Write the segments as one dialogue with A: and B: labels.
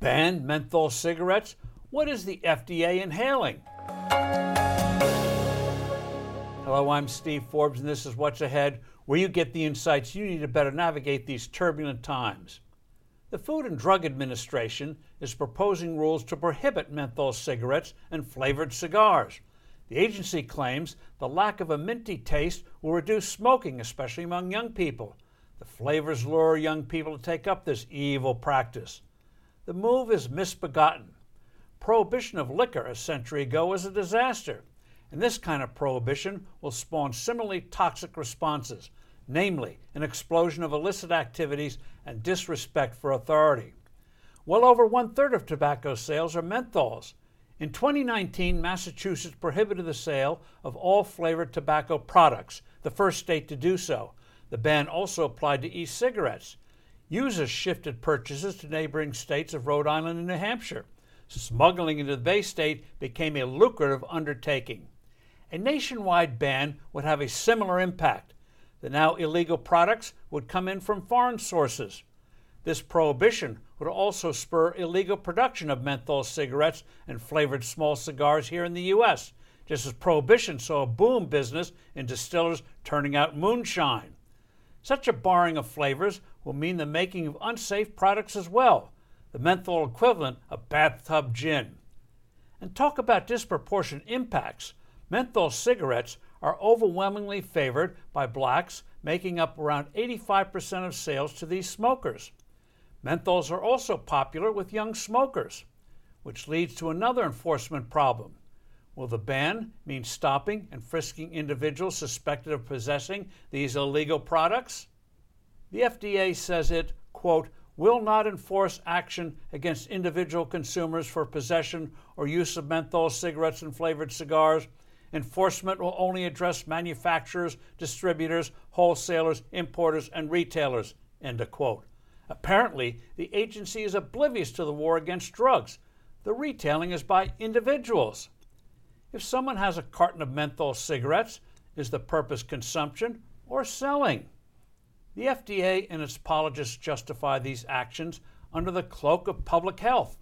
A: ban menthol cigarettes? What is the FDA inhaling? Hello, I'm Steve Forbes, and this is What's Ahead, where you get the insights you need to better navigate these turbulent times. The Food and Drug Administration is proposing rules to prohibit menthol cigarettes and flavored cigars. The agency claims the lack of a minty taste will reduce smoking, especially among young people. The flavors lure young people to take up this evil practice. The move is misbegotten. Prohibition of liquor a century ago was a disaster, and this kind of prohibition will spawn similarly toxic responses, namely, an explosion of illicit activities and disrespect for authority. Well over one third of tobacco sales are menthols. In 2019, Massachusetts prohibited the sale of all flavored tobacco products, the first state to do so. The ban also applied to e cigarettes. Users shifted purchases to neighboring states of Rhode Island and New Hampshire. Smuggling into the Bay State became a lucrative undertaking. A nationwide ban would have a similar impact. The now illegal products would come in from foreign sources. This prohibition would also spur illegal production of menthol cigarettes and flavored small cigars here in the U.S., just as prohibition saw a boom business in distillers turning out moonshine. Such a barring of flavors will mean the making of unsafe products as well, the menthol equivalent of bathtub gin. And talk about disproportionate impacts. Menthol cigarettes are overwhelmingly favored by blacks, making up around 85% of sales to these smokers. Menthols are also popular with young smokers, which leads to another enforcement problem. Will the ban mean stopping and frisking individuals suspected of possessing these illegal products? The FDA says it, quote, will not enforce action against individual consumers for possession or use of menthol cigarettes and flavored cigars. Enforcement will only address manufacturers, distributors, wholesalers, importers, and retailers. End of quote. Apparently, the agency is oblivious to the war against drugs. The retailing is by individuals. If someone has a carton of menthol cigarettes, is the purpose consumption or selling? The FDA and its apologists justify these actions under the cloak of public health.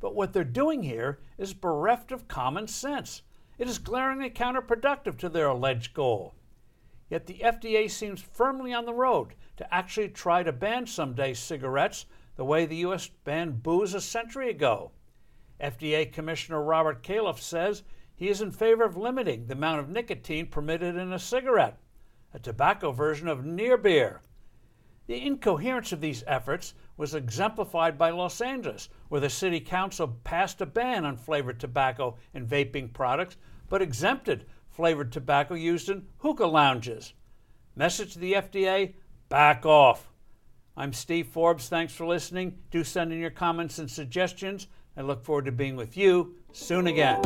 A: But what they're doing here is bereft of common sense. It is glaringly counterproductive to their alleged goal. Yet the FDA seems firmly on the road to actually try to ban someday cigarettes the way the U.S. banned booze a century ago. FDA Commissioner Robert Califf says he is in favor of limiting the amount of nicotine permitted in a cigarette, a tobacco version of near beer. The incoherence of these efforts was exemplified by Los Angeles, where the city council passed a ban on flavored tobacco and vaping products, but exempted flavored tobacco used in hookah lounges. Message to the FDA back off. I'm Steve Forbes. Thanks for listening. Do send in your comments and suggestions. I look forward to being with you soon again.